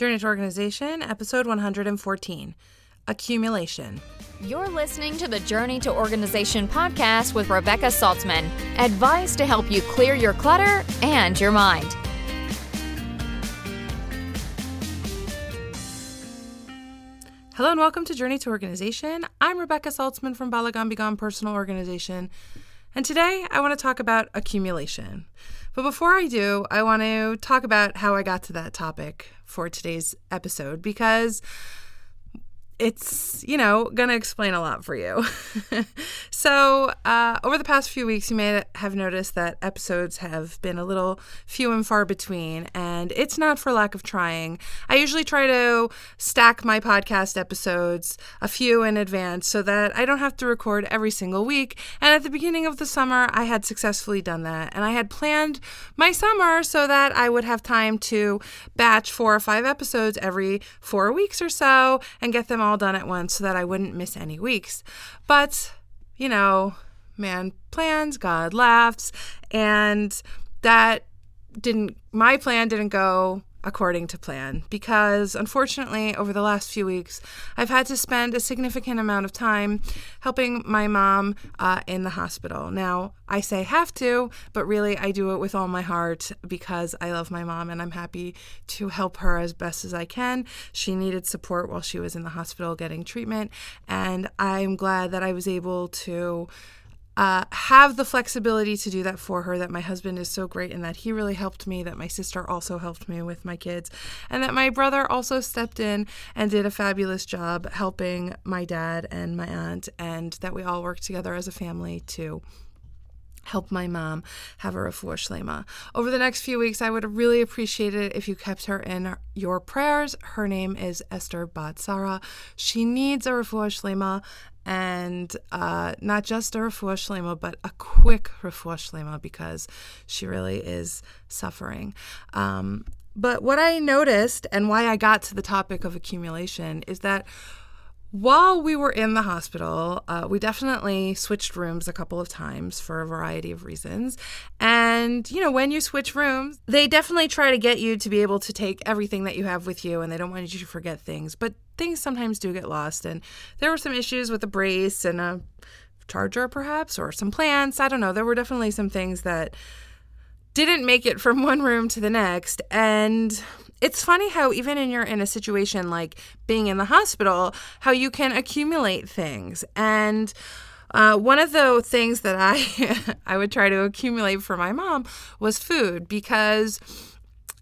Journey to Organization, episode 114 Accumulation. You're listening to the Journey to Organization podcast with Rebekah Saltzman. Advice to help you clear your clutter and your mind. Hello and welcome to Journey to Organization. I'm Rebekah Saltzman from Balagan Begone Personal Organization, and today I want to talk about accumulation. But before I do, I want to talk about how I got to that topic for today's episode because it's, you know, to explain a lot for you. so, uh, over the past few weeks, you may have noticed that episodes have been a little few and far between, and it's not for lack of trying. I usually try to stack my podcast episodes a few in advance so that I don't have to record every single week. And at the beginning of the summer, I had successfully done that, and I had planned my summer so that I would have time to batch four or five episodes every four weeks or so and get them all all done at once so that I wouldn't miss any weeks. But, you know, man plans, God laughs, and that didn't, my plan didn't go according to plan because unfortunately over the last few weeks i've had to spend a significant amount of time helping my mom uh, in the hospital. Now i say have to but really i do it with all my heart because i love my mom and i'm happy to help her as best as i can. She needed support while she was in the hospital getting treatment and i'm glad that i was able to uh, have the flexibility to do that for her. That my husband is so great and that he really helped me, that my sister also helped me with my kids, and that my brother also stepped in and did a fabulous job helping my dad and my aunt, and that we all worked together as a family to help my mom have a refuah shlema. Over the next few weeks, I would really appreciate it if you kept her in your prayers. Her name is Esther Bat Sarah. She needs a refuah shlema, and uh, not just a refuah shlema, but a quick refuah shlema because she really is suffering. Um, but what I noticed and why I got to the topic of accumulation is that while we were in the hospital, uh, we definitely switched rooms a couple of times for a variety of reasons. And, you know, when you switch rooms, they definitely try to get you to be able to take everything that you have with you and they don't want you to forget things. But things sometimes do get lost. And there were some issues with a brace and a charger, perhaps, or some plants. I don't know. There were definitely some things that didn't make it from one room to the next. And it's funny how even in you're in a situation like being in the hospital, how you can accumulate things. And uh, one of the things that I I would try to accumulate for my mom was food because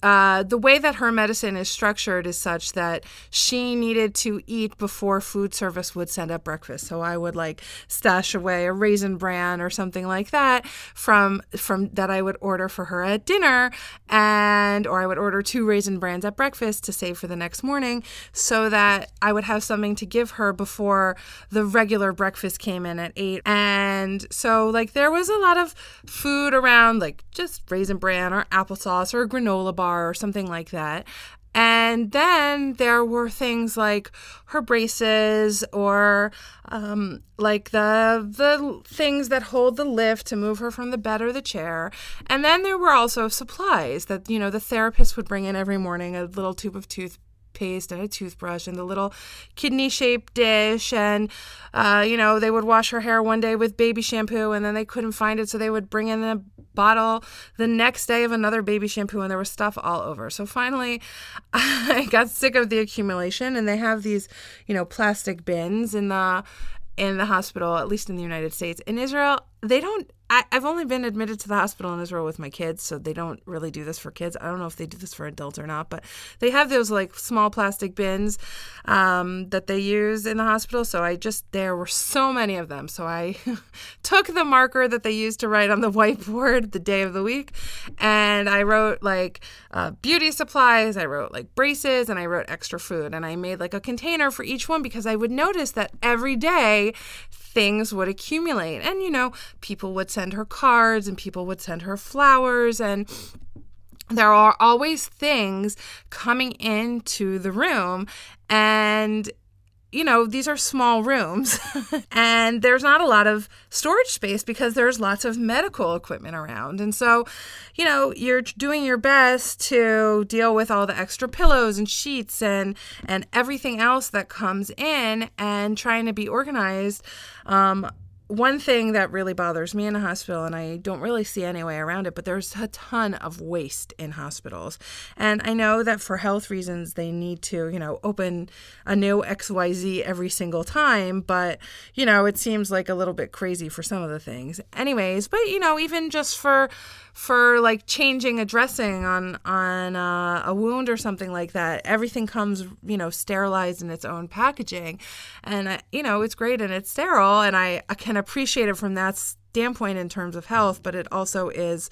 uh, the way that her medicine is structured is such that she needed to eat before food service would send up breakfast. So I would like stash away a raisin bran or something like that from from that I would order for her at dinner, and or I would order two raisin brans at breakfast to save for the next morning, so that I would have something to give her before the regular breakfast came in at eight. And so like there was a lot of food around, like just raisin bran or applesauce or granola bar or something like that. And then there were things like her braces or um, like the the things that hold the lift to move her from the bed or the chair. And then there were also supplies that you know the therapist would bring in every morning a little tube of tooth toothpaste and a toothbrush and the little kidney shaped dish. And, uh, you know, they would wash her hair one day with baby shampoo and then they couldn't find it. So they would bring in a bottle the next day of another baby shampoo and there was stuff all over. So finally, I got sick of the accumulation and they have these, you know, plastic bins in the in the hospital, at least in the United States. In Israel, they don't I, have only been admitted to the hospital in Israel with my kids, so they don't really do this for kids. I don't know if they do this for adults or not, but they have those like small plastic bins um, that they use in the hospital. So I just, there were so many of them. So I took the marker that they used to write on the whiteboard the day of the week and I wrote like uh, beauty supplies, I wrote like braces, and I wrote extra food. And I made like a container for each one because I would notice that every day things would accumulate. And, you know, people would send her cards and people would send her flowers and there are always things coming into the room and you know, these are small rooms and there's not a lot of storage space because there's lots of medical equipment around. And so, you know, you're doing your best to deal with all the extra pillows and sheets and and everything else that comes in and trying to be organized um, one thing that really bothers me in a hospital, and I don't really see any way around it, but there's a ton of waste in hospitals. And I know that for health reasons, they need to, you know, open a new XYZ every single time, but, you know, it seems like a little bit crazy for some of the things. Anyways, but, you know, even just for, for like changing a dressing on on uh, a wound or something like that. Everything comes you know sterilized in its own packaging. And uh, you know it's great and it's sterile and I, I can appreciate it from that standpoint in terms of health but it also is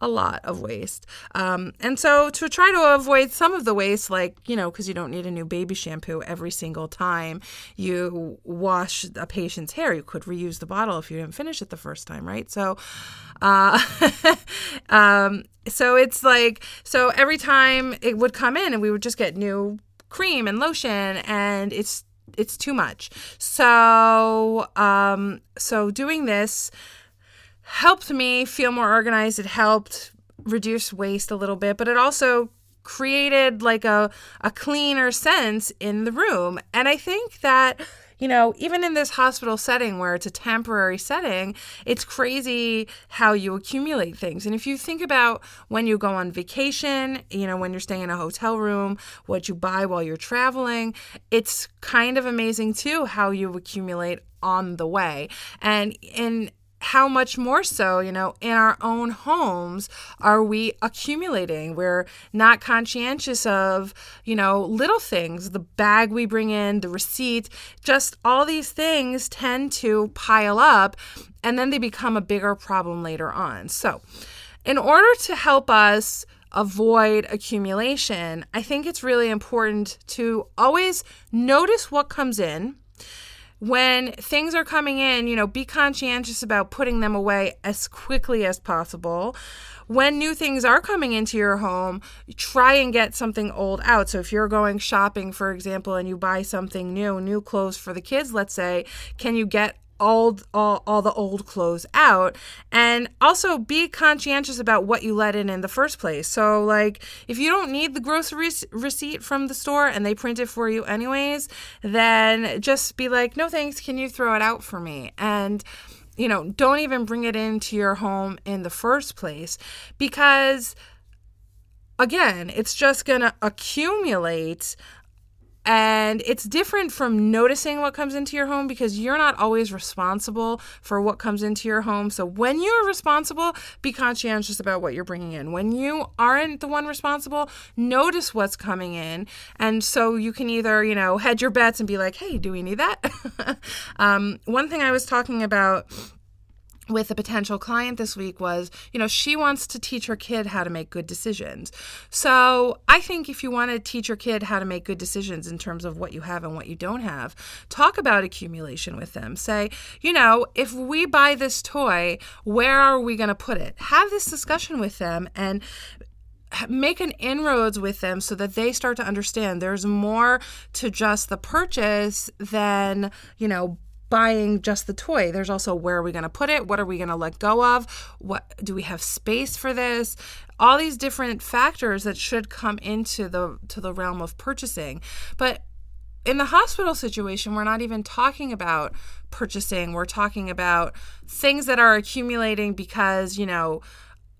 a lot of waste. Um, and so to try to avoid some of the waste, like, you know, because you don't need a new baby shampoo every single time you wash a patient's hair, you could reuse the bottle if you didn't finish it the first time, right? So, uh, um, so it's like, so every time it would come in and we would just get new cream and lotion and it's, it's too much. So, um, so doing this, helped me feel more organized. It helped reduce waste a little bit, but it also created like a, a cleaner sense in the room. And I think that, you know, even in this hospital setting where it's a temporary setting, it's crazy how you accumulate things. And if you think about when you go on vacation, you know, when you're staying in a hotel room, what you buy while you're traveling, it's kind of amazing too how you accumulate on the way. And in how much more so, you know, in our own homes are we accumulating? We're not conscientious of, you know, little things, the bag we bring in, the receipt, just all these things tend to pile up and then they become a bigger problem later on. So, in order to help us avoid accumulation, I think it's really important to always notice what comes in when things are coming in, you know, be conscientious about putting them away as quickly as possible. When new things are coming into your home, try and get something old out. So if you're going shopping, for example, and you buy something new, new clothes for the kids, let's say, can you get all, all all the old clothes out. And also be conscientious about what you let in in the first place. So like if you don't need the grocery receipt from the store and they print it for you anyways then just be like no thanks can you throw it out for me? And you know don't even bring it into your home in the first place because again it's just going to accumulate and it's different from noticing what comes into your home because you're not always responsible for what comes into your home. So when you're responsible, be conscientious about what you're bringing in. When you aren't the one responsible, notice what's coming in. And so you can either, you know, hedge your bets and be like, hey, do we need that? um, one thing I was talking about with a potential client this week was, you know, she wants to teach her kid how to make good decisions. So I think if you want to teach your kid how to make good decisions in terms of what you have and what you don't have, talk about accumulation with them. Say, you know, if we buy this toy, where are we going to put it? Have this discussion with them and make an inroads with them so that they start to understand there's more to just the purchase than, you know, buying just the toy. There's also where are we going to put it? What are we going to let go of? What do we have space for this? All these different factors that should come into the to the realm of purchasing. But in the hospital situation, we're not even talking about purchasing. We're talking about things that are accumulating because, you know,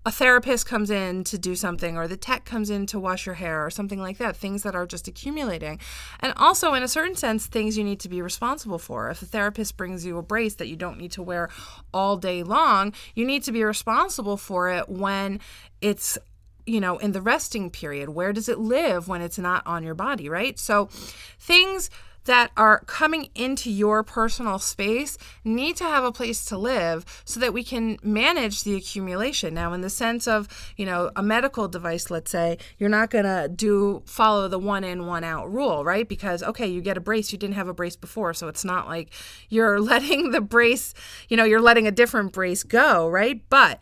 a therapist comes in to do something or the tech comes in to wash your hair or something like that things that are just accumulating. And also in a certain sense things you need to be responsible for. If a therapist brings you a brace that you don't need to wear all day long you need to be responsible for it when it's you know in the resting period. Where does it live when it's not on your body right? So things that are coming into your personal space need to have a place to live so that we can manage the accumulation. Now, in the sense of, you know, a medical device, let's say, you're not going to do follow the one in, one out rule, right? Because, okay, you get a brace, you didn't have a brace before. So it's not like you're letting the brace, you know, you're letting a different brace go, right? But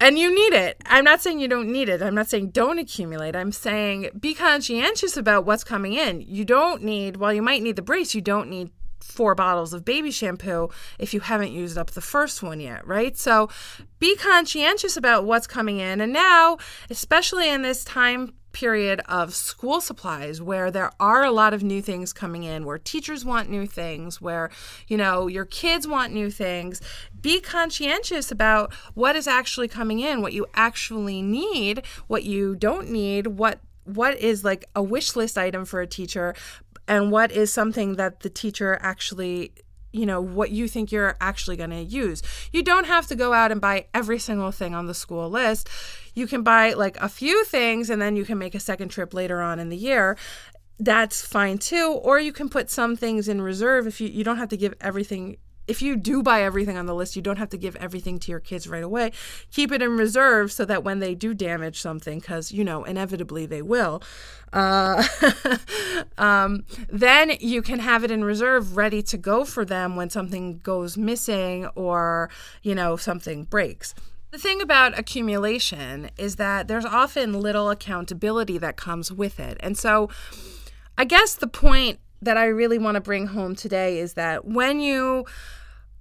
and you need it. I'm not saying you don't need it. I'm not saying don't accumulate. I'm saying be conscientious about what's coming in. You don't need, while you might need the brace, you don't need four bottles of baby shampoo if you haven't used up the first one yet, right? So be conscientious about what's coming in. And now, especially in this time period of school supplies where there are a lot of new things coming in, where teachers want new things, where, you know, your kids want new things. Be conscientious about what is actually coming in, what you actually need, what you don't need, what what is like a wish list item for a teacher and what is something that the teacher actually you know what you think you're actually going to use. You don't have to go out and buy every single thing on the school list. You can buy like a few things and then you can make a second trip later on in the year. That's fine too. Or you can put some things in reserve if you you don't have to give everything if you do buy everything on the list, you don't have to give everything to your kids right away. Keep it in reserve so that when they do damage something, because, you know, inevitably they will, uh, um, then you can have it in reserve ready to go for them when something goes missing or, you know, something breaks. The thing about accumulation is that there's often little accountability that comes with it. And so I guess the point that I really want to bring home today is that when you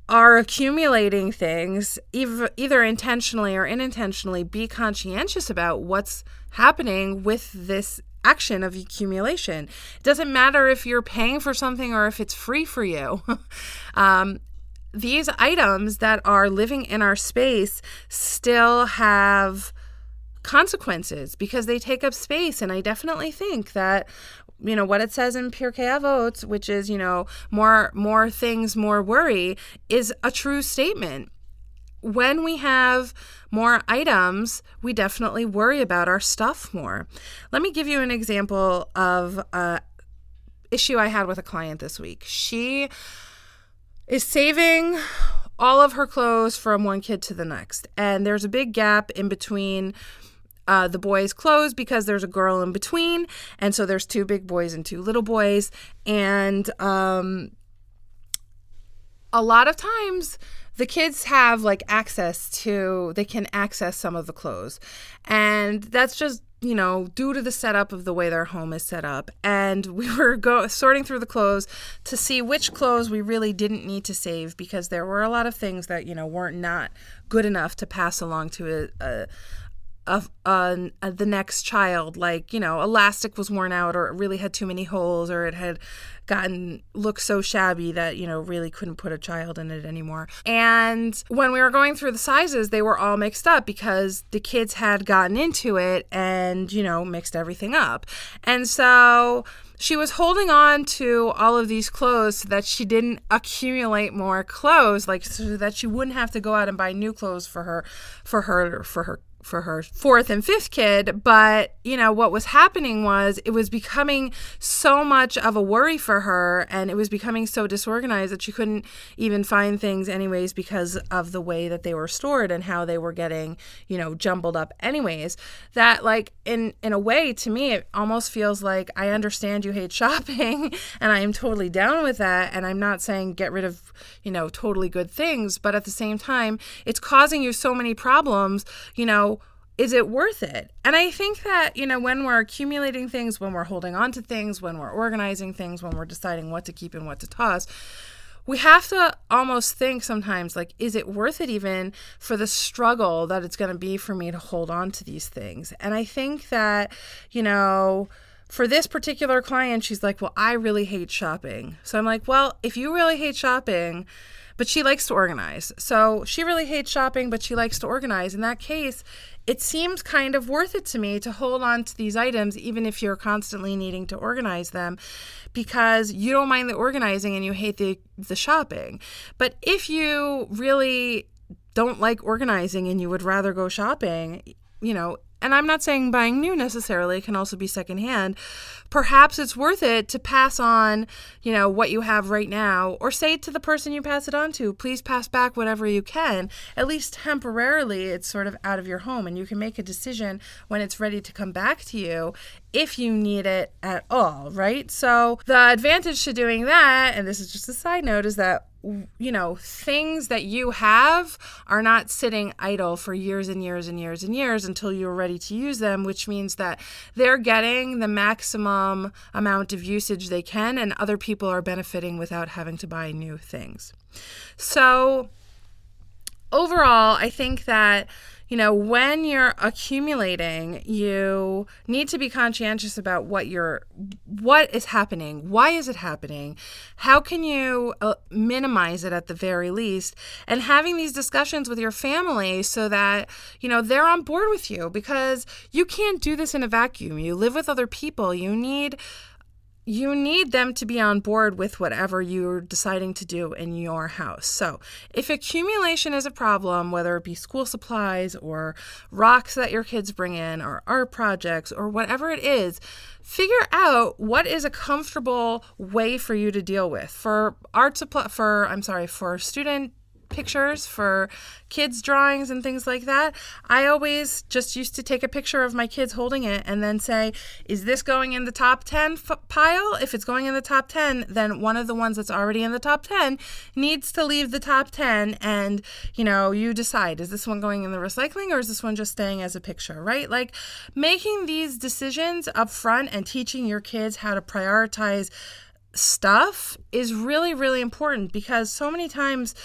are accumulating things, either, intentionally or unintentionally, be conscientious about what's happening with this action of accumulation. It doesn't matter if you're paying for something or if it's free for you. um, these items that are living in our space still have consequences because they take up space. And I definitely think that you know what it says in Pirkei Avot, which is you know more more things, more worry, is a true statement. When we have more items, we definitely worry about our stuff more. Let me give you an example of a issue I had with a client this week. She is saving all of her clothes from one kid to the next, and there's a big gap in between uh, the boys' clothes because there's a girl in between, and so there's two big boys and two little boys, and um, a lot of times the kids have like access to they can access some of the clothes. And that's just you know due to the setup of the way their home is set up. And we were go sorting through the clothes to see which clothes we really didn't need to save because there were a lot of things that you know weren't not good enough to pass along to a, a of uh, the next child like you know elastic was worn out or it really had too many holes or it had gotten looked so shabby that you know really couldn't put a child in it anymore. And when we were going through the sizes they were all mixed up because the kids had gotten into it and you know mixed everything up. And so she was holding on to all of these clothes so that she didn't accumulate more clothes like so that she wouldn't have to go out and buy new clothes for her for her for her for her fourth and fifth kid but you know what was happening was it was becoming so much of a worry for her and it was becoming so disorganized that she couldn't even find things anyways because of the way that they were stored and how they were getting you know jumbled up anyways. That like in in a way to me it almost feels like i understand you hate shopping and i am totally down with that and i'm not saying get rid of you know totally good things but at the same time it's causing you so many problems you know is it worth it? And I think that, you know, when we're accumulating things, when we're holding on to things, when we're organizing things, when we're deciding what to keep and what to toss, we have to almost think sometimes like, is it worth it even for the struggle that it's going to be for me to hold on to these things? And I think that, you know, for this particular client, she's like, well, I really hate shopping. So I'm like, well, if you really hate shopping, but she likes to organize. So she really hates shopping, but she likes to organize. In that case, it seems kind of worth it to me to hold on to these items, even if you're constantly needing to organize them, because you don't mind the organizing and you hate the, the shopping. But if you really don't like organizing and you would rather go shopping, you know, and I'm not saying buying new necessarily, can also be secondhand. Perhaps it's worth it to pass on, you know, what you have right now, or say to the person you pass it on to, please pass back whatever you can. At least temporarily, it's sort of out of your home, and you can make a decision when it's ready to come back to you if you need it at all, right? So, the advantage to doing that, and this is just a side note, is that you know, things that you have are not sitting idle for years and years and years and years until you're ready to use them, which means that they're getting the maximum amount of usage they can, and other people are benefiting without having to buy new things. So, overall, I think that you know, when you're accumulating, you need to be conscientious about what you're what is happening. Why is it happening? How can you uh, minimize it at the very least? And having these discussions with your family so that, you know, they're on board with you because you can't do this in a vacuum. You live with other people. You need you need them to be on board with whatever you're deciding to do in your house. So, if accumulation is a problem, whether it be school supplies or rocks that your kids bring in or art projects or whatever it is, figure out what is a comfortable way for you to deal with. For art supply for I'm sorry, for student pictures for kids' drawings and things like that, I always just used to take a picture of my kids holding it and then say, is this going in the top 10 f- pile? If it's going in the top 10, then one of the ones that's already in the top 10 needs to leave the top 10. And, you know, you decide, is this one going in the recycling or is this one just staying as a picture, right? Like making these decisions up front and teaching your kids how to prioritize stuff is really, really important because so many times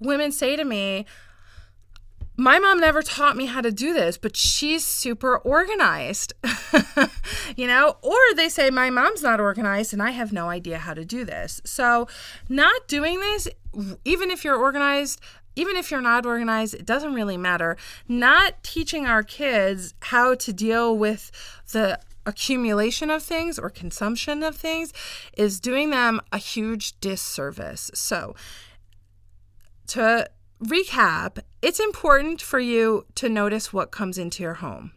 women say to me, my mom never taught me how to do this, but she's super organized, you know? Or they say, my mom's not organized and I have no idea how to do this. So, not doing this, even if you're organized, even if you're not organized, it doesn't really matter. Not teaching our kids how to deal with the accumulation of things or consumption of things is doing them a huge disservice. So, to recap, it's important for you to notice what comes into your home.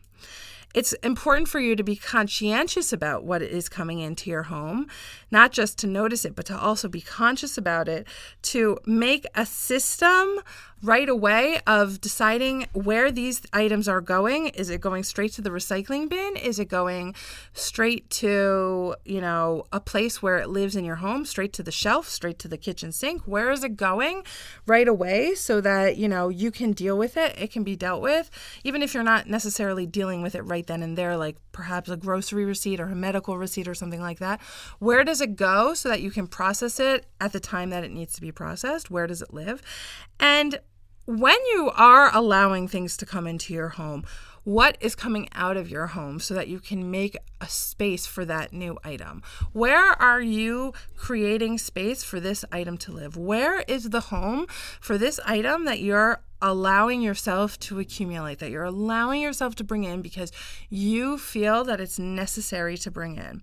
It's important for you to be conscientious about what is coming into your home, not just to notice it, but to also be conscious about it, to make a system right away of deciding where these items are going. Is it going straight to the recycling bin? Is it going straight to, you know, a place where it lives in your home, straight to the shelf, straight to the kitchen sink? Where is it going right away so that, you know, you can deal with it? It can be dealt with, even if you're not necessarily dealing with it right then and there, like perhaps a grocery receipt or a medical receipt or something like that. Where does it go so that you can process it at the time that it needs to be processed? Where does it live? And when you are allowing things to come into your home, what is coming out of your home so that you can make a space for that new item? Where are you creating space for this item to live? Where is the home for this item that you're allowing yourself to accumulate, that you're allowing yourself to bring in because you feel that it's necessary to bring in?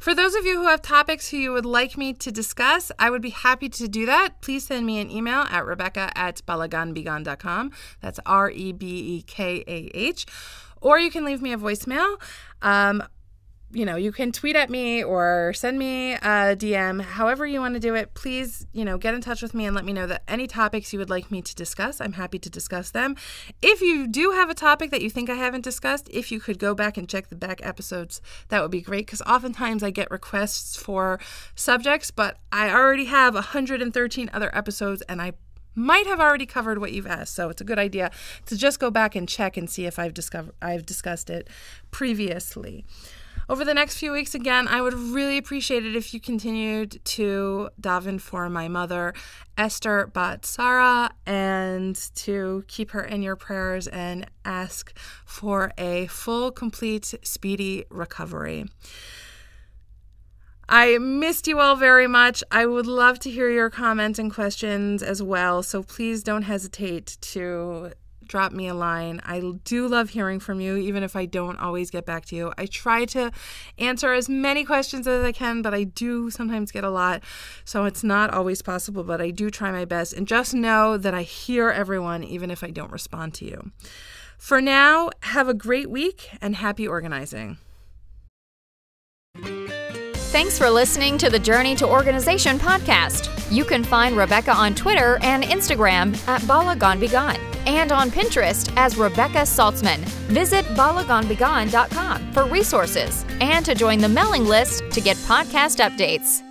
For those of you who have topics who you would like me to discuss, I would be happy to do that. Please send me an email at rebekah at balaganbegone.com. That's R E B E K A H. Or you can leave me a voicemail. Um, you know, you can tweet at me or send me a DM, however you want to do it. Please, you know, get in touch with me and let me know that any topics you would like me to discuss, I'm happy to discuss them. If you do have a topic that you think I haven't discussed, if you could go back and check the back episodes, that would be great because oftentimes I get requests for subjects, but I already have 113 other episodes and I might have already covered what you've asked. So it's a good idea to just go back and check and see if I've discovered I've discussed it previously over the next few weeks, again, I would really appreciate it if you continued to daven for my mother, Esther Bat Sarah, and to keep her in your prayers and ask for a full, complete, speedy recovery. I missed you all very much. I would love to hear your comments and questions as well. So please don't hesitate to drop me a line. I do love hearing from you, even if I don't always get back to you. I try to answer as many questions as I can, but I do sometimes get a lot. So it's not always possible, but I do try my best. And just know that I hear everyone, even if I don't respond to you. For now, have a great week and happy organizing. Thanks for listening to the Journey to Organization podcast. You can find Rebekah on Twitter and Instagram at Bala Gone and on Pinterest as Rebekah Saltzman. Visit balaganbegone.com for resources and to join the mailing list to get podcast updates.